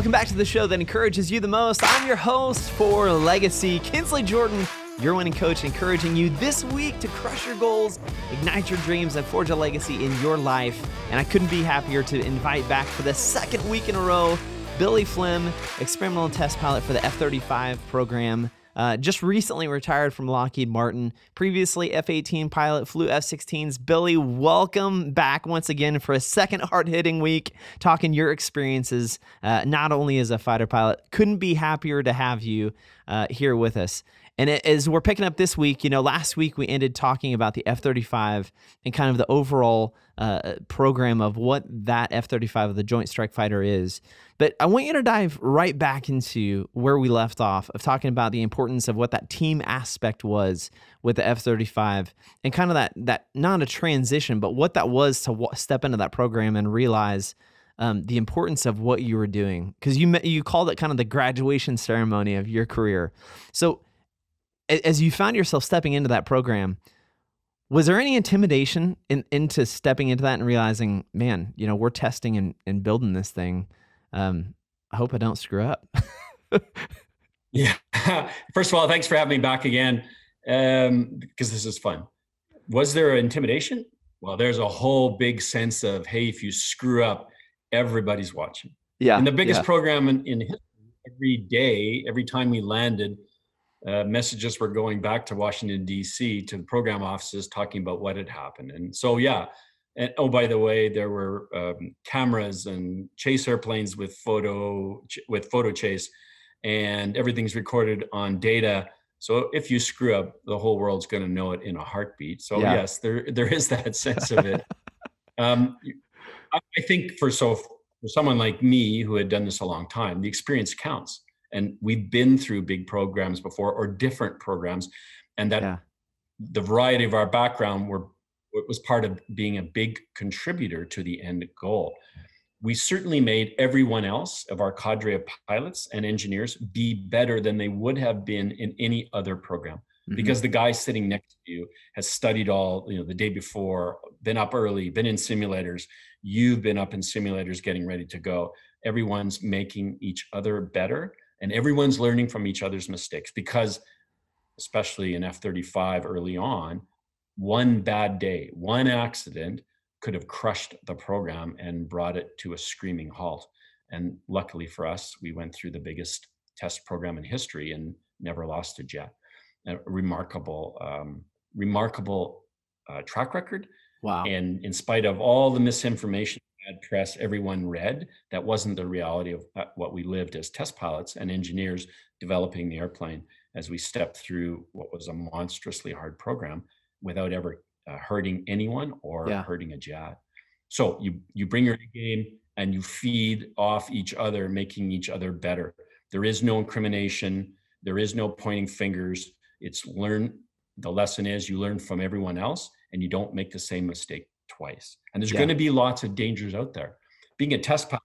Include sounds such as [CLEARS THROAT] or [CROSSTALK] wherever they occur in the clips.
Welcome back to the show that encourages you the most. I'm your host for Legacy, Kinsley Jordan, your winning coach, encouraging you this week to crush your goals, ignite your dreams, and forge a legacy in your life. And I couldn't be happier to invite back for the second week in a row Billie Flynn, experimental test pilot for the F 35 program. Uh, just recently retired from Lockheed Martin. Previously, F 18 pilot, flew F 16s. Billie, welcome back once again for a second hard hitting week, talking your experiences, uh, not only as a fighter pilot. Couldn't be happier to have you uh, here with us. And as we're picking up this week, you know, last week we ended talking about the F 35 and kind of the overall uh, program of what that F 35 of the Joint Strike Fighter is. But I want you to dive right back into where we left off of talking about the importance of what that team aspect was with the F 35 and kind of that, that not a transition, but what that was to w- step into that program and realize. Um, the importance of what you were doing because you you called it kind of the graduation ceremony of your career. So as you found yourself stepping into that program, was there any intimidation in, into stepping into that and realizing, man, you know, we're testing and, and building this thing. Um, I hope I don't screw up. [LAUGHS] yeah. [LAUGHS] First of all, thanks for having me back again um, because this is fun. Was there intimidation? Well, there's a whole big sense of, hey, if you screw up, everybody's watching. Yeah. And the biggest yeah. program in, in history, every day, every time we landed, uh, messages were going back to Washington D.C. to the program offices talking about what had happened. And so, yeah. And oh, by the way, there were um, cameras and chase airplanes with photo with photo chase, and everything's recorded on data. So if you screw up, the whole world's going to know it in a heartbeat. So yeah. yes, there there is that [LAUGHS] sense of it. um, I think for so for someone like me who had done this a long time, the experience counts and we've been through big programs before or different programs and that yeah. the variety of our background were was part of being a big contributor to the end goal we certainly made everyone else of our cadre of pilots and engineers be better than they would have been in any other program mm-hmm. because the guy sitting next to you has studied all you know the day before been up early been in simulators you've been up in simulators getting ready to go everyone's making each other better and everyone's learning from each other's mistakes because especially in f-35 early on one bad day one accident could have crushed the program and brought it to a screaming halt. And luckily for us we went through the biggest test program in history and never lost a jet a remarkable um, remarkable uh, track record. Wow. And in spite of all the misinformation bad press everyone read. That wasn't the reality of uh, what we lived as test pilots and engineers developing the airplane as we stepped through what was a monstrously hard program without ever uh, hurting anyone or yeah. hurting a jet. So you you bring your game and you feed off each other, making each other better. There is no incrimination. There is no pointing fingers. It's learn. The lesson is you learn from everyone else, and you don't make the same mistake twice. And there's yeah. going to be lots of dangers out there. Being a test pilot,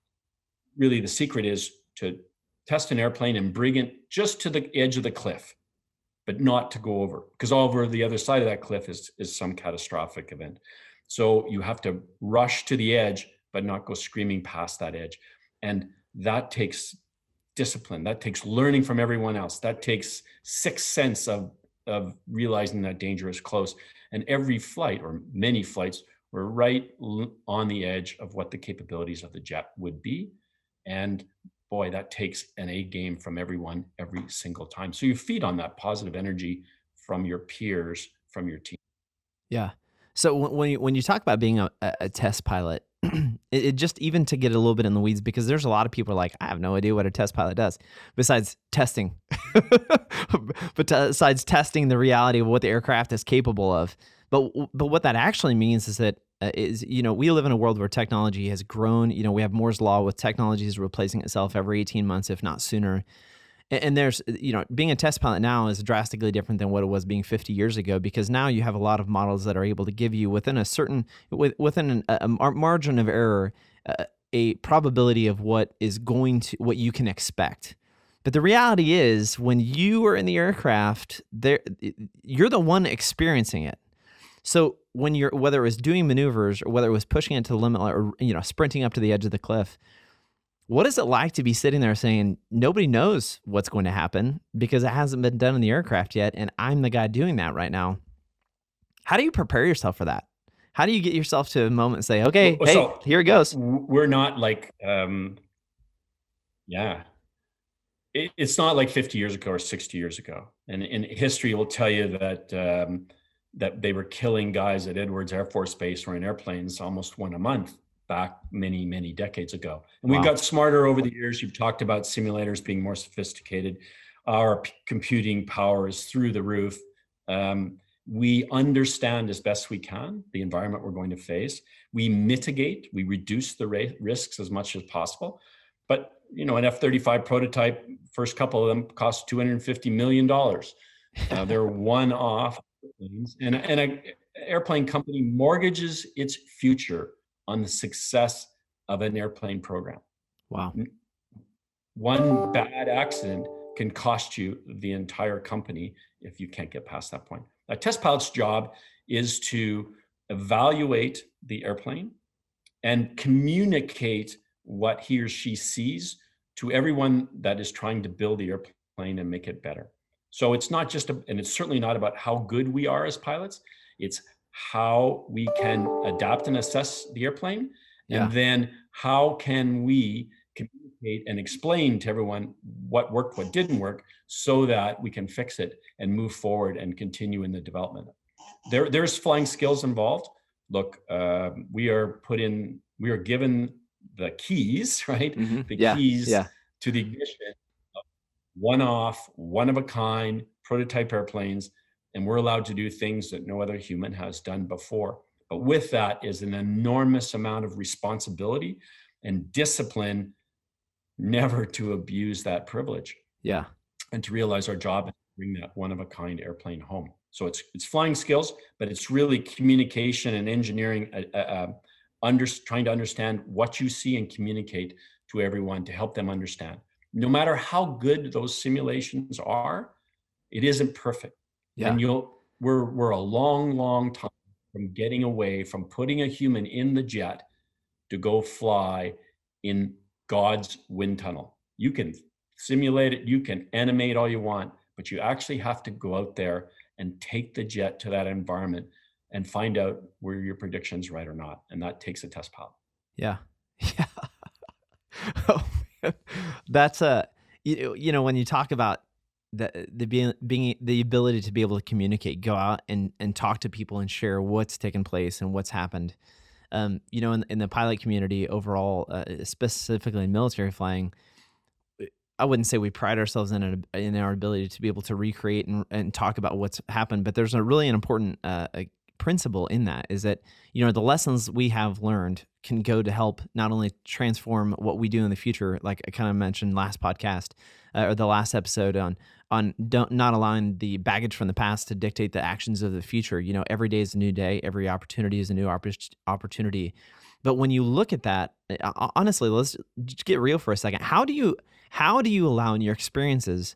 really the secret is to test an airplane and bring it just to the edge of the cliff, but not to go over, because all over the other side of that cliff is, is some catastrophic event. So you have to rush to the edge, but not go screaming past that edge. And that takes discipline. That takes learning from everyone else. That takes sixth sense of, of realizing that danger is close. And every flight or many flights we're right on the edge of what the capabilities of the jet would be. And boy, that takes an A game from everyone every single time. So you feed on that positive energy from your peers, from your team. Yeah. So when you, when you talk about being a, a test pilot, [CLEARS THROAT] it, it, just even to get a little bit in the weeds because there's a lot of people like I have no idea what a test pilot does besides testing, [LAUGHS] but besides testing the reality of what the aircraft is capable of. But but what that actually means is that is you know we live in a world where technology has grown. You know we have moore's law with technology is replacing itself every 18 months if not sooner. And, and there's you know being a test pilot now is drastically different than what it was being 50 years ago because now you have a lot of models that are able to give you within a certain within an, a, a margin of error uh, a probability of what is going to what you can expect. But the reality is when you are in the aircraft there you're the one experiencing it so when you're whether it was doing maneuvers or whether it was pushing it to the limit or you know sprinting up to the edge of the cliff, what is it like to be sitting there saying nobody knows what's going to happen because it hasn't been done in the aircraft yet and i'm the guy doing that right now how do you prepare yourself for that? How do you get yourself to a moment and say okay well, hey so here it goes. we're not like um yeah. It's not like 50 years ago or 60 years ago. And, and history will tell you that um that they were killing guys at edwards air force base or in airplanes almost one a month back many, many decades ago. And wow. we've got smarter over the years. You've talked about simulators being more sophisticated. Our p- computing power is through the roof. Um, we understand as best we can the environment we're going to face. We mitigate, we reduce the ra- risks as much as possible. But you know, an F-35 prototype, first couple of them cost 250 million dollars. [LAUGHS] Uh, they're one-off planes, and and an airplane company mortgages its future on the success of an airplane program. Wow. One bad accident can cost you the entire company if you can't get past that point. A test pilot's job is to evaluate the airplane and communicate what he or she sees to everyone that is trying to build the airplane and make it better. So it's not just, a, and it's certainly not about how good we are as pilots. It's how we can adapt and assess the airplane yeah. and then how can we communicate and explain to everyone what worked what didn't work so that we can fix it and move forward and continue in the development there there's flying skills involved look uh, we are put in we are given the keys [LAUGHS] right mm-hmm. the yeah. keys yeah. to the ignition one off one of a kind prototype airplanes and we're allowed to do things that no other human has done before. But with that is an enormous amount of responsibility and discipline never to abuse that privilege. Yeah. And to realize our job is to bring that one of a kind airplane home. So it's it's flying skills, but it's really communication and engineering, uh, uh, under, trying to understand what you see and communicate to everyone to help them understand. No matter how good those simulations are, it isn't perfect. Yeah. And you'll we're we're a long, long time from getting away from putting a human in the jet to go fly in God's wind tunnel. You can simulate it, you can animate all you want, but you actually have to go out there and take the jet to that environment and find out where your prediction's right or not. And that takes a test pilot. Yeah. [LAUGHS] Yeah. [LAUGHS] oh, [LAUGHS] that's a you, you know when you talk about the the being, being the ability to be able to communicate, go out and and talk to people and share what's taken place and what's happened. Um, you know, in, in the pilot community overall, uh, specifically in military flying, I wouldn't say we pride ourselves in a, in our ability to be able to recreate and, and talk about what's happened, but there's a really an important uh, principle in that is that you know the lessons we have learned can go to help not only transform what we do in the future, like I kind of mentioned last podcast uh, or the last episode on on don't not allowing the baggage from the past to dictate the actions of the future. You know, every day is a new day, every opportunity is a new opportunity. But when you look at that, eh, honestly, let's get real for a second. How do you how do you allow in your experiences?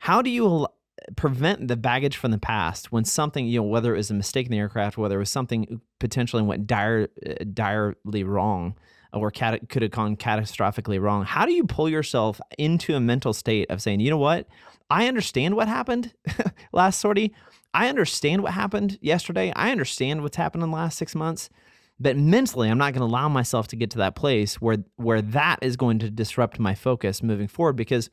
How do you prevent the baggage from the past when something you know whether it was a mistake in the aircraft, whether it was something potentially went dire eh, direly wrong? or cat- could have gone catastrophically wrong. How do you pull yourself into a mental state of saying, you know what, I understand what happened [LAUGHS] last sortie. I understand what happened yesterday. I understand what's happened in the last six months. But mentally, I'm not going to allow myself to get to that place where where that is going to disrupt my focus moving forward. Because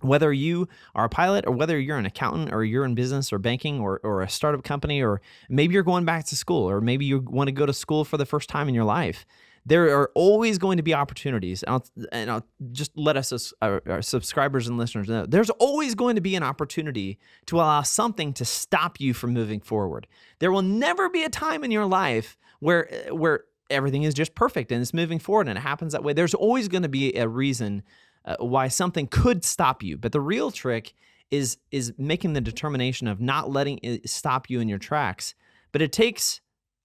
whether you are a pilot or whether you're an accountant or you're in business or banking or, or a startup company or maybe you're going back to school or maybe you want to go to school for the first time in your life there are always going to be opportunities. And I'll, and I'll just let us, our, our, subscribers and listeners know, there's always going to be an opportunity to allow something to stop you from moving forward. There will never be a time in your life where, where everything is just perfect and it's moving forward and it happens that way. There's always going to be a reason uh, why something could stop you. But the real trick is is making the determination of not letting it stop you in your tracks. But it takes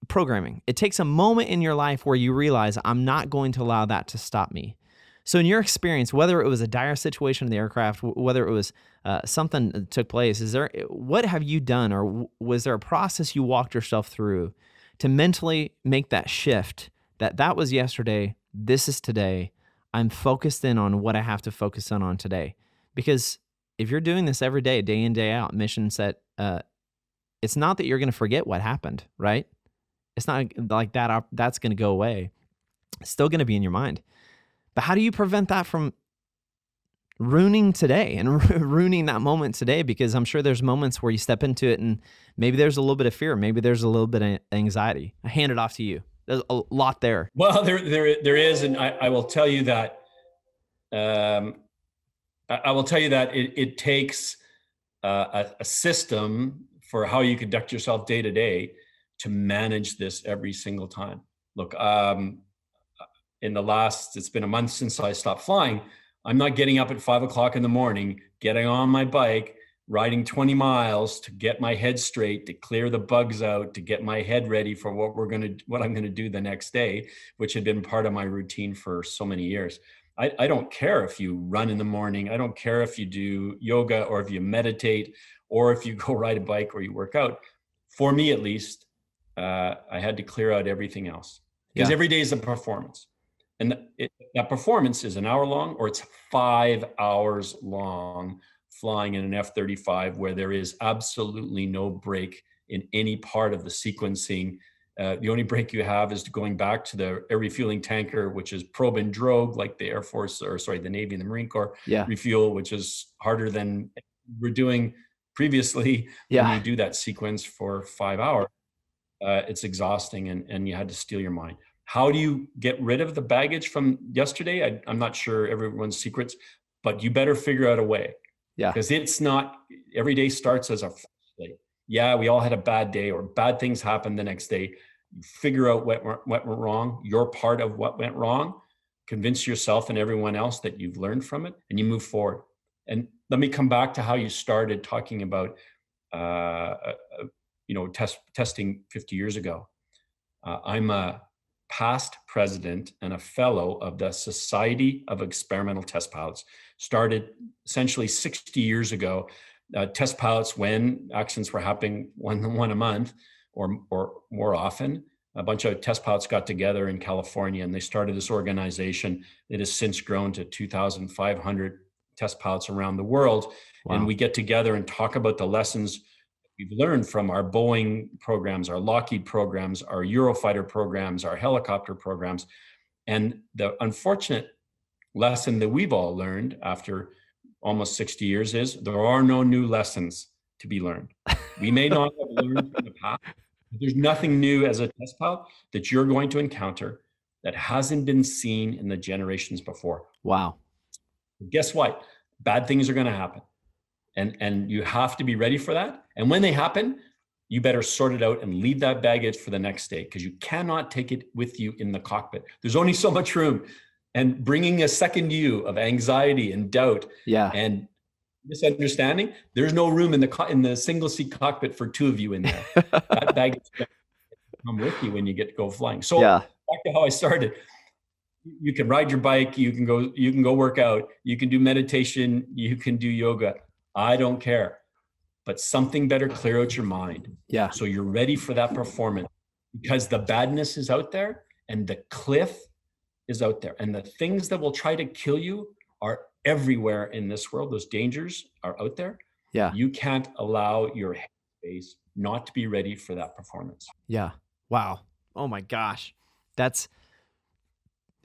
programming. It takes a moment in your life where you realize I'm not going to allow that to stop me. So, in your experience, whether it was a dire situation in the aircraft, whether it was uh, something that took place, is there what have you done, or was there a process you walked yourself through to mentally make that shift? That that was yesterday. This is today. I'm focused in on what I have to focus on on today. Because if you're doing this every day, day in, day out, mission set, uh, it's not that you're going to forget what happened, right? It's not like that, that's going to go away. It's still going to be in your mind. But how do you prevent that from ruining today and [LAUGHS] ruining that moment today? Because I'm sure there's moments where you step into it and maybe there's a little bit of fear, maybe there's a little bit of anxiety. I hand it off to you. There's a lot there. Well, there, there, there is, and I, I will tell you that. Um, I will tell you that it, it takes uh, a, a system for how you conduct yourself day to day to manage this every single time. Look, um, in the last, it's been a month since I stopped flying. I'm not getting up at five o'clock in the morning, getting on my bike, riding 20 miles to get my head straight, to clear the bugs out, to get my head ready for what we're going to, what I'm going to do the next day, which had been part of my routine for so many years. I, I don't care if you run in the morning. I don't care if you do yoga or if you meditate or if you [LAUGHS] go ride a bike or you work out. For me, at least, uh, I had to clear out everything else because yeah. every day is a performance. And it, that performance is an hour long or it's five hours long flying in an F 35 where there is absolutely no break in any part of the sequencing. Uh, the only break you have is going back to the air refueling tanker, which is probe and drogue, like the Air Force or sorry, the Navy and the Marine Corps yeah. refuel, which is harder than we're doing previously. [LAUGHS] Yeah. When you do that sequence for five hours, uh, it's exhausting and, and you had to steel your mind. How do you get rid of the baggage from yesterday? I, I'm not sure everyone's secrets, but you better figure out a way. Yeah. Because it's not every day starts as a day. Yeah, we all had a bad day or bad things happened the next day. You figure out what, what went wrong. You're part of what went wrong. Convince yourself and everyone else that you've learned from it and you move forward. And let me come back to how you started talking about, uh, uh, uh you know, test, testing 50 years ago. Uh, I'm a past president and a fellow of the Society of Experimental Test Pilots. Started essentially 60 years ago. Uh, test pilots, when accidents were happening one, [LAUGHS] one a month or, or more often, a bunch of test pilots got together in California and they started this organization. It has since grown to 2,500 test pilots around the world. Wow. And we get together and talk about the lessons we've learned from our Boeing programs, our Lockheed programs, our Eurofighter programs, our helicopter programs. And the unfortunate lesson that we've all learned after almost 60 years is there are no new lessons to be learned. We may not have learned from the past, but there's nothing new as a test pilot that you're going to encounter that hasn't been seen in the generations before. Wow. Guess what? Bad things are going to happen and and you have to be ready for that. And when they happen you better sort it out and leave that baggage for the next day because you cannot take it with you in the cockpit. There's only so much room. And bringing a second you of anxiety and doubt yeah. and misunderstanding there's no room in the co- in the single seat cockpit for two of you in there. That [LAUGHS] baggage come with you when you get to go flying. So yeah. back to how i started. You can ride your bike you can go you can go work out you can do meditation you can do yoga I don't care. But something better clear out your mind. Yeah. So you're ready for that performance because the badness is out there and the cliff is out there. And the things that will try to kill you are everywhere in this world. Those dangers are out there. Yeah. You can't allow your space not to be ready for that performance. Yeah. Wow. Oh my gosh. That's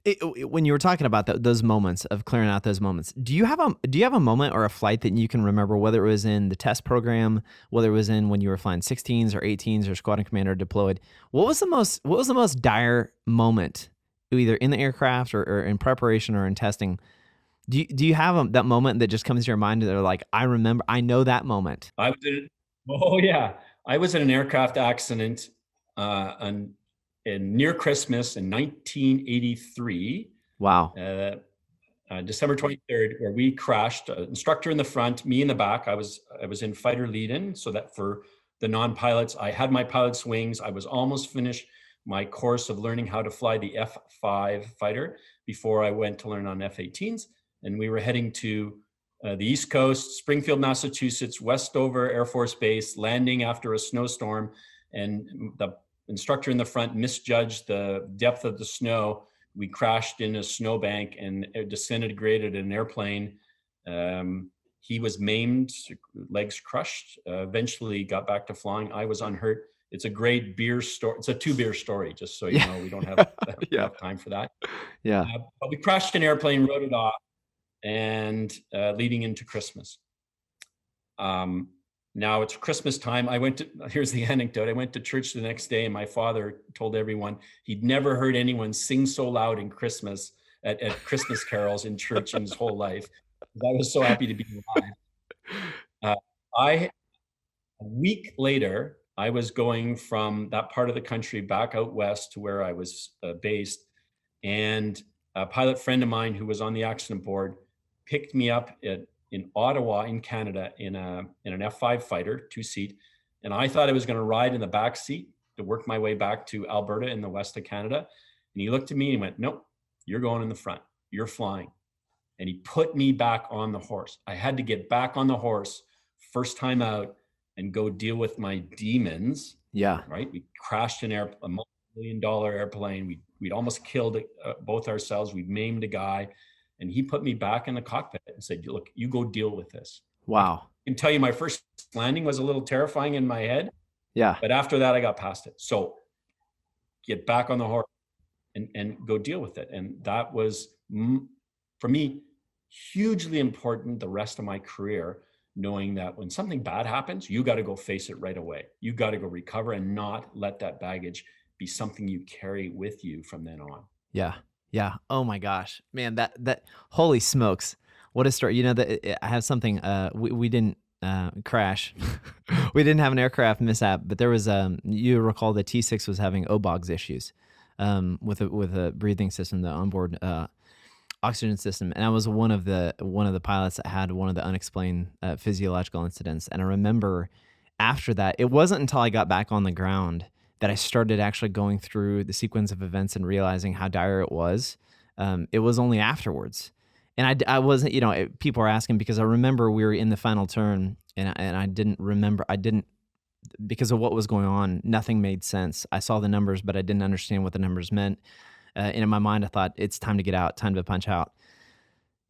it, it, when you were talking about those moments of clearing out those moments, do you have a do you have a moment or a flight that you can remember, whether it was in the test program, whether it was in when you were flying 16s or 18s or squadron commander deployed? What was the most what was the most dire moment, either in the aircraft or, or in preparation or in testing? Do you, do you have a, that moment that just comes to your mind that are like, I remember, I know that moment? I was in, oh yeah, I was in an aircraft accident uh, on in near Christmas in 1983. Wow. Uh, uh, December 23rd, where we crashed. Uh, instructor in the front, me in the back. I was I was in fighter lead-in, so that for the non-pilots, I had my pilot's wings. I was almost finished my course of learning how to fly the F5 fighter before I went to learn on F-18s, and we were heading to uh, the East Coast, Springfield, Massachusetts, Westover Air Force Base, landing after a snowstorm, and the instructor in the front misjudged the depth of the snow we crashed in a snowbank and disintegrated an airplane. Um, he was maimed, legs crushed. Uh, eventually, got back to flying. I was unhurt. It's a great beer story. It's a two beer story, just so you yeah. know. We don't have [LAUGHS] yeah. enough time for that. Yeah. Uh, but we crashed an airplane, wrote it off, and uh, leading into Christmas. Um, now it's Christmas time. I went to, [LAUGHS] here's the anecdote. I went to church the next day and my father told everyone he'd never heard anyone sing so loud in Christmas at, at Christmas [LAUGHS] carols in church in his whole life. I was so happy to be alive. [LAUGHS] Uh, I, a week later, I was going from that part of the country back out west to where I was uh, based. And a pilot friend of mine who was on the accident board picked me up at in Ottawa in Canada in a in an F5 fighter, two seat, and I thought I was going to ride in the back seat to work my way back to Alberta in the west of Canada. And he looked at me and went, "Nope, you're going in the front. You're flying." And he put me back on the horse. I had to get back on the horse first time out and go deal with my demons. Yeah. Right. We crashed an air, a multi-million dollar airplane. We we'd almost killed uh, both ourselves. We maimed a guy and he put me back in the cockpit and said, "Look, you go deal with this." Wow. I can tell you, my first landing was a little terrifying in my head. Yeah. But after that, I got past it. So get back on the horse and and go deal with it. And that was for me hugely important the rest of my career knowing that when something bad happens you got to go face it right away you got to go recover and not let that baggage be something you carry with you from then on yeah yeah. Oh my gosh, man. That that holy smokes, what a story. You know that I have something. Uh, we we didn't uh, crash. [LAUGHS] we didn't have an aircraft mishap, but there was um. You recall the T six was having OBOGs issues, um, with a with a breathing system, the onboard uh, oxygen system, and I was one of the one of the pilots that had one of the unexplained uh, physiological incidents. And I remember after that, it wasn't until I got back on the ground that I started actually going through the sequence of events and realizing how dire it was. Um, it was only afterwards. And I, I wasn't, you know, it, people are asking because I remember we were in the final turn and I, and I didn't remember, I didn't, because of what was going on, nothing made sense. I saw the numbers, but I didn't understand what the numbers meant. Uh, and in my mind, I thought it's time to get out, time to punch out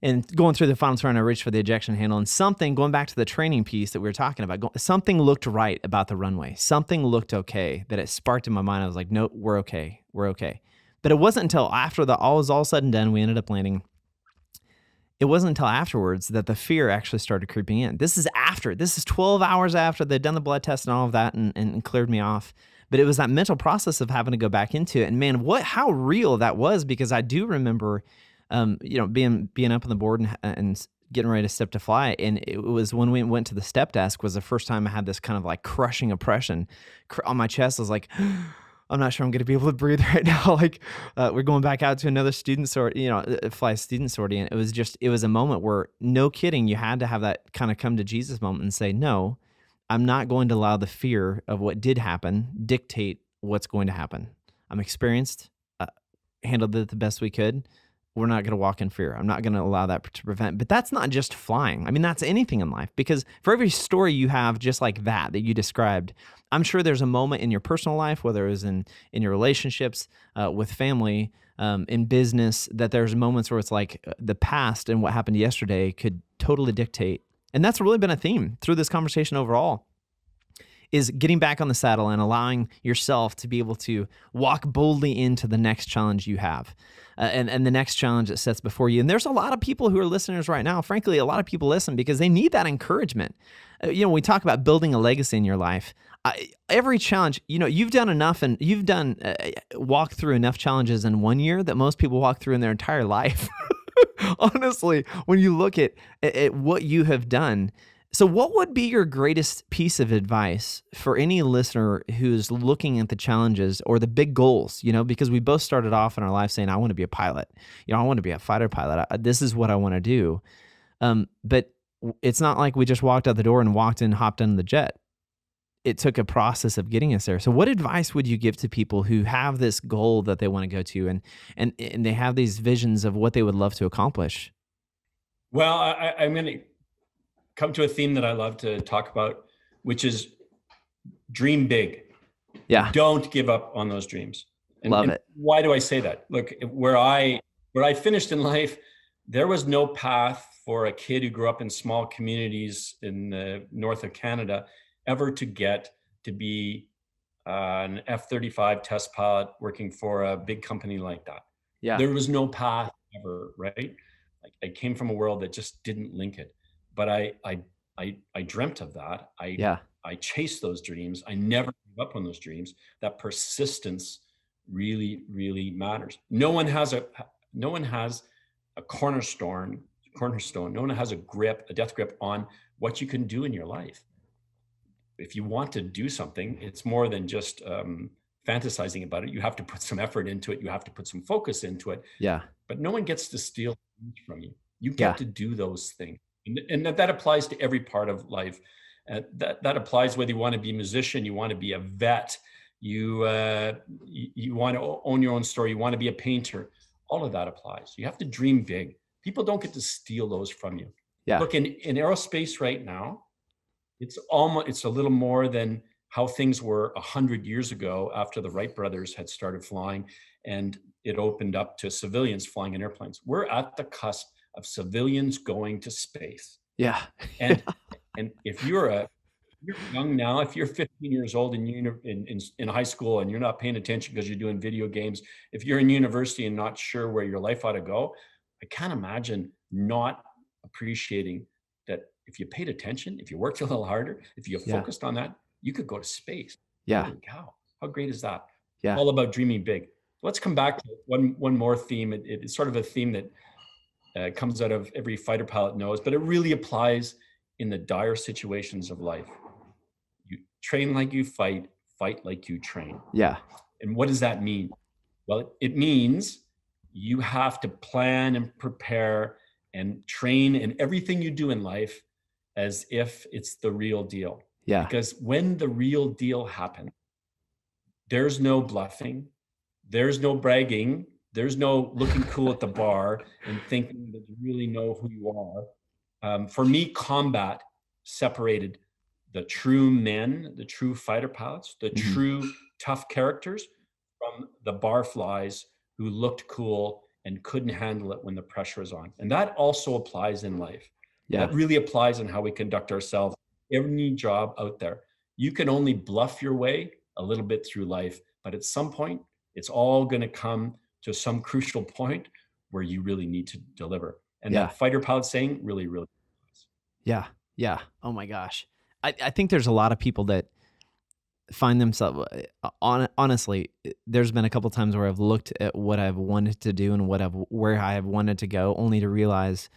and going through the final turn, I reached for the ejection handle, and something going back to the training piece that we were talking about, something looked right about the runway. Something looked okay that it sparked in my mind. I was like, no, we're okay, we're okay. But it wasn't until after the all was all said and done, we ended up landing. It wasn't until afterwards that the fear actually started creeping in. This is after. This is 12 hours after they'd done the blood test and all of that and, and cleared me off. But it was that mental process of having to go back into it. And man, what how real that was because I do remember um, you know, being being up on the board and, and getting ready to step to fly. And it was when we went to the step desk was the first time I had this kind of like crushing oppression on my chest. I was like, [GASPS] I'm not sure I'm going to be able to breathe [LAUGHS] right now. [LAUGHS] like uh, we're going back out to another student sort, you know, uh, fly student sortie. And it was just, it was a moment where no kidding, you had to have that kind of come to Jesus moment and say, no, I'm not going to allow the fear of what did happen dictate what's going to happen. I'm experienced, uh, handled it the best we could we're not going to walk in fear. I'm not going to allow that to prevent. But that's not just flying. I mean, that's anything in life because for every story you have just like that that you described, I'm sure there's a moment in your personal life, whether it was in in your relationships uh, with family, um, in business, that there's moments where it's like uh, the past and what happened yesterday could totally dictate. And that's really been a theme through this conversation overall is getting back on the saddle and allowing yourself to be able to walk boldly into the next challenge you have. Uh, and, and the next challenge that sets before you. And there's a lot of people who are listeners right now. Frankly, a lot of people listen because they need that encouragement. Uh, you know, we talk about building a legacy in your life. I, every challenge, you know, you've done enough and you've done uh, walked through enough challenges in one year that most people walk through in their entire [LAUGHS] life. Honestly, when you look at, at what you have done, so, what would be your greatest piece of advice for any listener who's looking at the challenges or the big goals? You know, because we both started off in our life saying, I want to be a pilot. You know, I want to be a fighter pilot. I, this is what I want to do. Um, but it's not like we just walked out the door and walked in, hopped in the jet. It took a process of getting us there. So, what advice would you give to people who have this goal that they want to go to and and and they have these visions of what they would love to accomplish? Well, I, I'm going to come to a theme that I love to talk about, which is dream big. Yeah. Don't give up on those dreams. And, Love and it. Why do I say that? Look, where I where I finished in life, there was no path for a kid who grew up in small communities in the north of Canada ever to get to be uh, an F-35 test pilot working for a big company like that. Yeah. There was no path ever, right? Like I came from a world that just didn't link it. But I I I I dreamt of that. I yeah. I chased those dreams. I never gave up on those dreams. That persistence really, really matters. No one has a no one has a cornerstone, cornerstone. No one has a grip, a death grip on what you can do in your life. If you want to do something, it's more than just um, fantasizing about it. You have to put some effort into it. You have to put some focus into it. Yeah. But no one gets to steal from you. You get Yeah. to do those things, and, and that, that applies to every part of life. Uh, that that applies whether you want to be a musician, you want to be a vet, you uh, you, you want to own your own store, you want to be a painter. All of that applies. You have to dream big. People don't get to steal those from you. Yeah. Look in in aerospace right now, it's almost it's a little more than how things were a hundred years ago after the Wright brothers had started flying, and it opened up to civilians flying in airplanes. We're at the cusp of civilians going to space. Yeah. And [LAUGHS] and if you're a you're young now, if you're 15 years old and you're in, in, in high school and you're not paying attention because you're doing video games, if you're in university and not sure where your life ought to go, I can't imagine not appreciating that if you paid attention, if you worked a little harder, if you Yeah. focused on that, you could go to space. Yeah. Holy cow. How great is that? Yeah. All about dreaming big. Let's come back to one one more theme. It, it's sort of a theme that uh, comes out of every fighter pilot knows, but it really applies in the dire situations of life. You train like you fight, fight like you train. Yeah. And what does that mean? Well, it means you have to plan and prepare and train in everything you do in life as if it's the real deal. Yeah. Because when the real deal happens, there's no bluffing, there's no bragging, there's no looking cool at the bar and thinking that you really know who you are. Um, for me, combat separated the true men, the true fighter pilots, the Mhm. true tough characters from the barflies who looked cool and couldn't handle it when the pressure is on. And that also applies in life. Yeah. That really applies in how we conduct ourselves. Every job out there, you can only bluff your way a little bit through life, but at some point, it's all going to come to some crucial point where you really need to deliver. And Yeah. that fighter pilot saying really, really. Yeah. Yeah. Oh my gosh. I, I think there's a lot of people that find themselves uh, on honestly there's been a couple times where I've looked at what I've wanted to do and what I've where I have wanted to go only to realize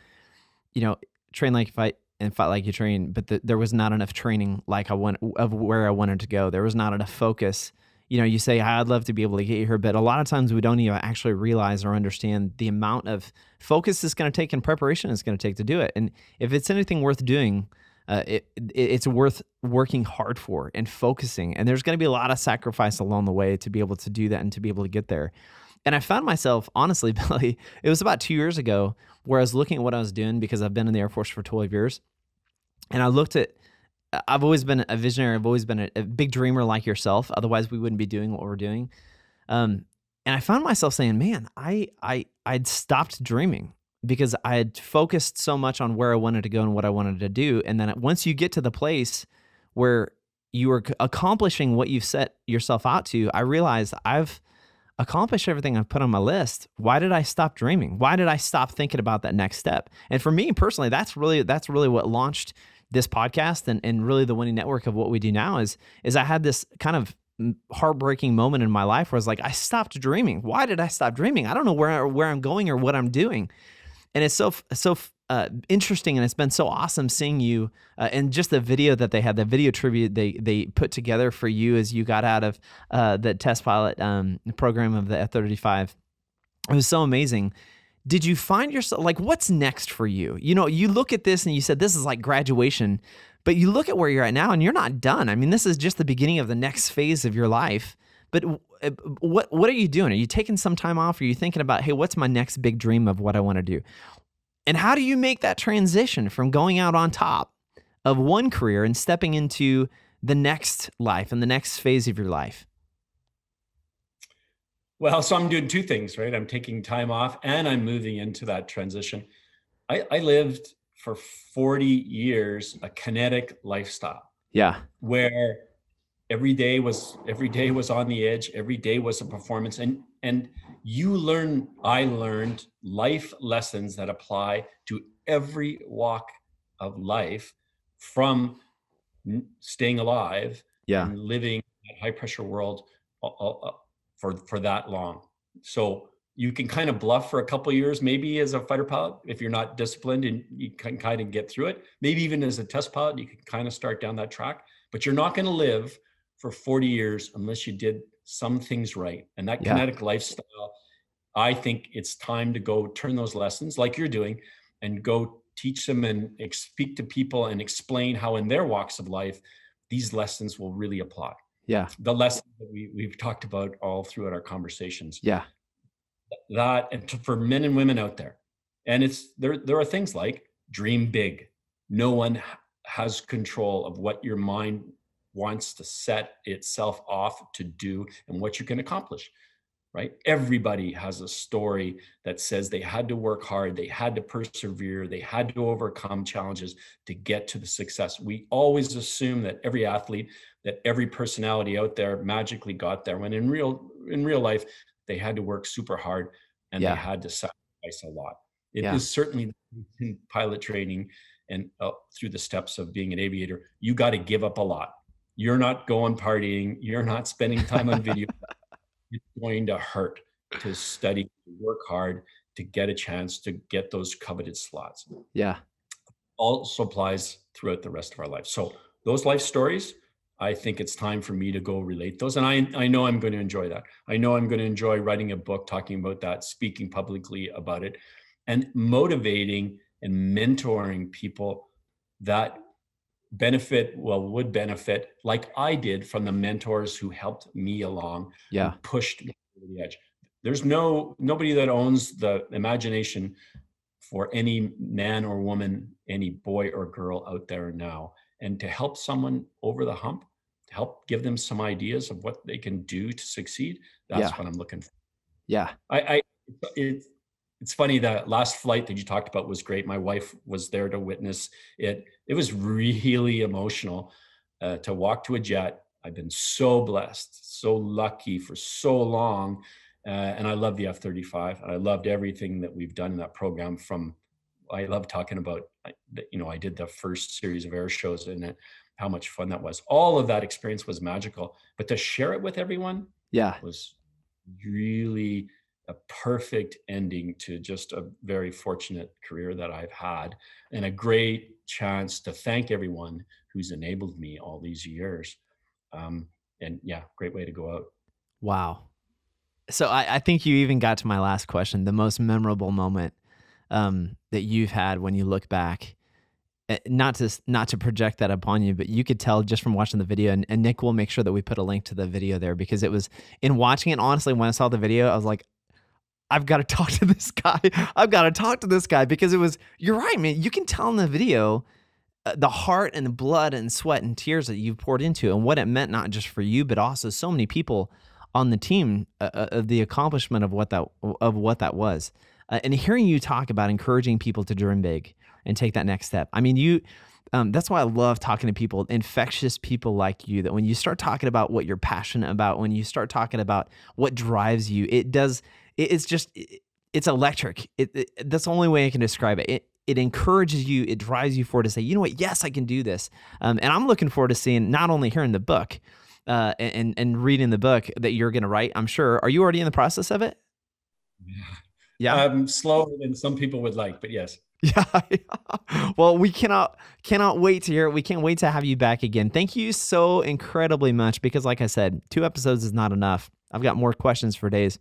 you know train like you fight and fight like you train but the, there was not enough training like I want of where I wanted to go there was not enough focus you know you say I'd love to be able to get you here but a lot of times we don't even actually realize or understand the amount of focus it's going to take and preparation it's going to take to do it and if it's anything worth doing uh, it, it, it's worth working hard for and focusing. And there's going to be a lot of sacrifice along the way to be able to do that and to be able to get there. And I found myself, honestly, [LAUGHS] Billie, it was about two years ago where I was looking at what I was doing because I've been in the Air Force for 12 years. And I looked at, I've always been a visionary, I've always been a, a big dreamer like yourself. Otherwise, we wouldn't be doing what we're doing. Um, and I found myself saying, man, I, I, I'd stopped dreaming because I had focused so much on where I wanted to go and what I wanted to do. And then once you get to the place where you are accomplishing what you've set yourself out to, I realized I've accomplished everything I've put on my list. Why did I stop dreaming? Why did I stop thinking about that next step? And for me personally, that's really that's really what launched this podcast and, and really the winning network of what we do now is is I had this kind of heartbreaking moment in my life where I was like, I stopped dreaming. Why did I stop dreaming? I don't know where where I'm going or what I'm doing and it's so so uh, interesting and it's been so awesome seeing you uh, and just the video that they had the video tribute they they put together for you as you got out of uh, the test pilot um, program of the F-35 it was so amazing did you find yourself like what's next for you you know you look at this and you said this is like graduation but you look at where you're at now and you're not done i mean this is just the beginning of the next phase of your life but uh, what what are you doing? Are you taking some time off? Are you thinking about, hey, what's my next big dream of what I want to do? And how do you make that transition from going out on top of one career and stepping into the next life and the next phase of your life? Well, so I'm doing two things, right? I'm taking time off and I'm moving into that transition. I, I lived for 40 years a kinetic lifestyle. Yeah. Where every day was every day was on the edge, every day was a performance. And and you learn, I learned life lessons that apply to every walk of life from staying alive yeah. and living in a high pressure world for for that long. So you can kind of bluff for a couple years, maybe as a fighter pilot, if you're not disciplined and you can kind of get through it. Maybe even as a test pilot, you can kind of start down that track. But you're not going to live for 40 years unless you did some things right. And that yeah. kinetic lifestyle, I think it's time to go turn those lessons like you're doing and go teach them and speak to people and explain how in their walks of life these lessons will really apply. Yeah. The lessons that we, we've talked about all throughout our conversations. Yeah. That and to, for men and women out there. And it's there there are things like dream big. No one has control of what your mind wants to set itself off to do and what you can accomplish right? Everybody has a story that says they had to work hard they had to persevere they had to overcome challenges to get to the success. We always assume that every athlete that every personality out there magically got there when in real in real life they had to work super hard and yeah. they had to sacrifice a lot. It yeah. is certainly in pilot training and uh, through the steps of being an aviator. You got to give up a lot. You're not going partying you're not spending time on video [LAUGHS] it's going to hurt to study to work hard to get a chance to get those coveted slots. Yeah. Also applies throughout the rest of our life. So those life stories i think it's time for me to go relate those and i i know i'm going to enjoy that. I know i'm going to enjoy writing a book talking about that speaking publicly about it and motivating and mentoring people that benefit well would benefit like i did from the mentors who helped me along yeah. pushed me to the edge. There's no nobody that owns the imagination for any man or woman any boy or girl out there now. And to help someone over the hump to help give them some ideas of what they can do to succeed that's yeah. what i'm looking for. Yeah. I i it, it's funny that last flight that you talked about was great. My wife was there to witness it. It was really emotional uh, to walk to a jet. I've been so blessed, so lucky for so long. Uh, and I love the F 35. And I loved everything that we've done in that program from, I love talking about, you know, I did the first series of air shows and it, how much fun that was. All of that experience was magical, but to share it with everyone, yeah, was really a perfect ending to just a very fortunate career that I've had and a great chance to thank everyone who's enabled me all these years. Um, and yeah, great way to go out. Wow. So I, I, think you even got to my last question, the most memorable moment um, that you've had when you look back. Eh, not to not to project that upon you, but you could tell just from watching the video, and, and Nick will make sure that we put a link to the video there because it was in watching it. Honestly, when I saw the video, I was like, I've got to [LAUGHS] talk to this guy. I've got to talk to this guy because it was, you're right, man. You can tell in the video uh, the heart and the blood and sweat and tears that you've poured into and what it meant, not just for you, but also so many people on the team uh, uh of the accomplishment of what that, of what that was. Uh, and hearing you talk about encouraging people to dream big and take that next step. I mean, you, um, that's why I love talking to people, infectious people like you, that when you start talking about what you're passionate about, when you start talking about what drives you, it does, it's just it's electric. It, it, that's the only way I can describe it. It it encourages you, it drives you forward to say, you know what, yes, I can do this. Um, and I'm looking forward to seeing not only hearing the book uh, and and reading the book that you're going to write. I'm sure. Are you already in the process of it? Yeah. Yeah. Um, slower than some people would like, but yes. [LAUGHS] Yeah. well, we cannot cannot wait to hear it. We can't wait to have you back again. Thank you so incredibly much because like I said, two episodes is not enough. I've got more questions for days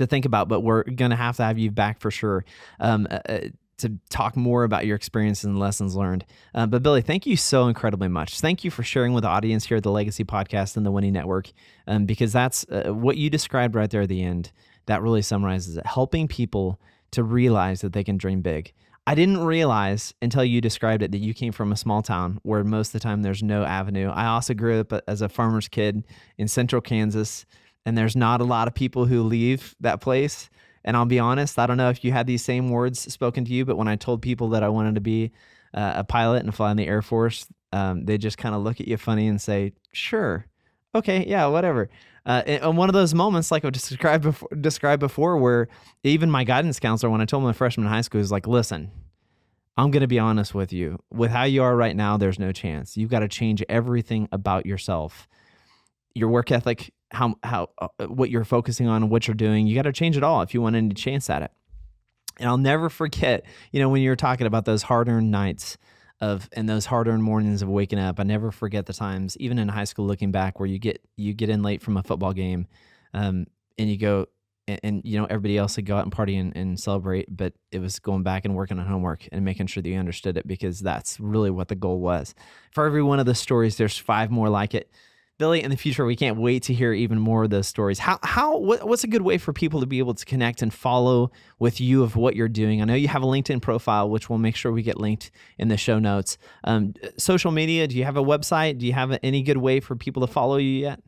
to think about, but we're going to have to have you back for sure. Um, uh, uh, to talk more about your experiences and lessons learned. Uh, but Billie, thank you so incredibly much. Thank you for sharing with the audience here at the Legacy Podcast and the Winning Network, um, because that's uh, what you described right there at the end. That really summarizes it. Helping people to realize that they can dream big. I didn't realize until you described it that you came from a small town where most of the time there's no avenue. I also grew up as a farmer's kid in central Kansas and there's not a lot of people who leave that place. And I'll be honest, I don't know if you had these same words spoken to you, but when I told people that I wanted to be uh, a pilot and fly in the Air Force, um, they just kind of look at you funny and say, "Sure, okay, yeah, whatever." Uh, and one of those moments, like I described before, described before, where even my guidance counselor, when I told him a freshman in high school, is like, "Listen, I'm going to be honest with you. With how you are right now, there's no chance. You've got to change everything about yourself, your work ethic, how how uh, what you're focusing on, what you're doing. You got to change it all if you want any chance at it." And I'll never forget, you know, when you were talking about those hard-earned nights of and those hard-earned mornings of waking up. I never forget the times, even in high school, looking back, where you get you get in late from a football game, um, and you go and, and, you know everybody else would go out and party and, and, celebrate, but it was going back and working on homework and making sure that you understood it because that's really what the goal was. For every one of the stories, there's five more like it. Billie, in the future, we can't wait to hear even more of those stories. How, how, what, what's a good way for people to be able to connect and follow with you of what you're doing? I know you have a LinkedIn profile, which we'll make sure we get linked in the show notes. Um, social media, do you have a website? Do you have any good way for people to follow you yet?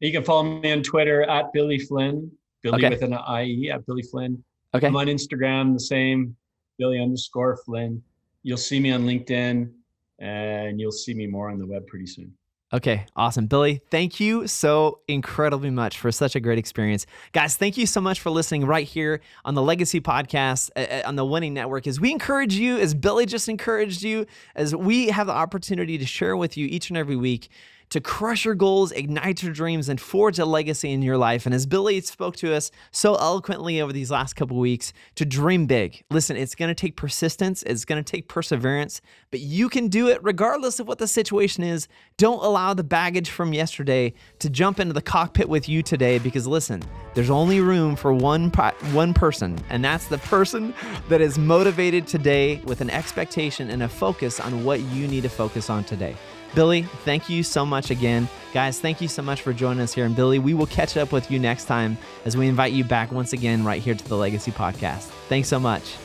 You can follow me on Twitter at Billie Flynn, Billie okay. with an IE at Billie Flynn. Okay. I'm on Instagram, the same, Billie underscore Flynn. You'll see me on LinkedIn and you'll see me more on the web pretty soon. Okay, awesome. Billie, thank you so incredibly much for such a great experience. Guys, thank you so much for listening right here on the Legacy Podcast uh, on the Winning Network. As we encourage you, as Billie just encouraged you, as we have the opportunity to share with you each and every week to crush your goals, ignite your dreams, and forge a legacy in your life. And as Billie spoke to us so eloquently over these last couple weeks, to dream big. Listen, it's going to take persistence, it's going to take perseverance, but you can do it regardless of what the situation is. Don't allow the baggage from yesterday to jump into the cockpit with you today because listen, there's only room for one one person, and that's the person that is motivated today with an expectation and a focus on what you need to focus on today. Billie, thank you so much again. Guys, thank you so much for joining us here. And Billie, we will catch up with you next time as we invite you back once again right here to the Legacy Podcast. Thanks so much.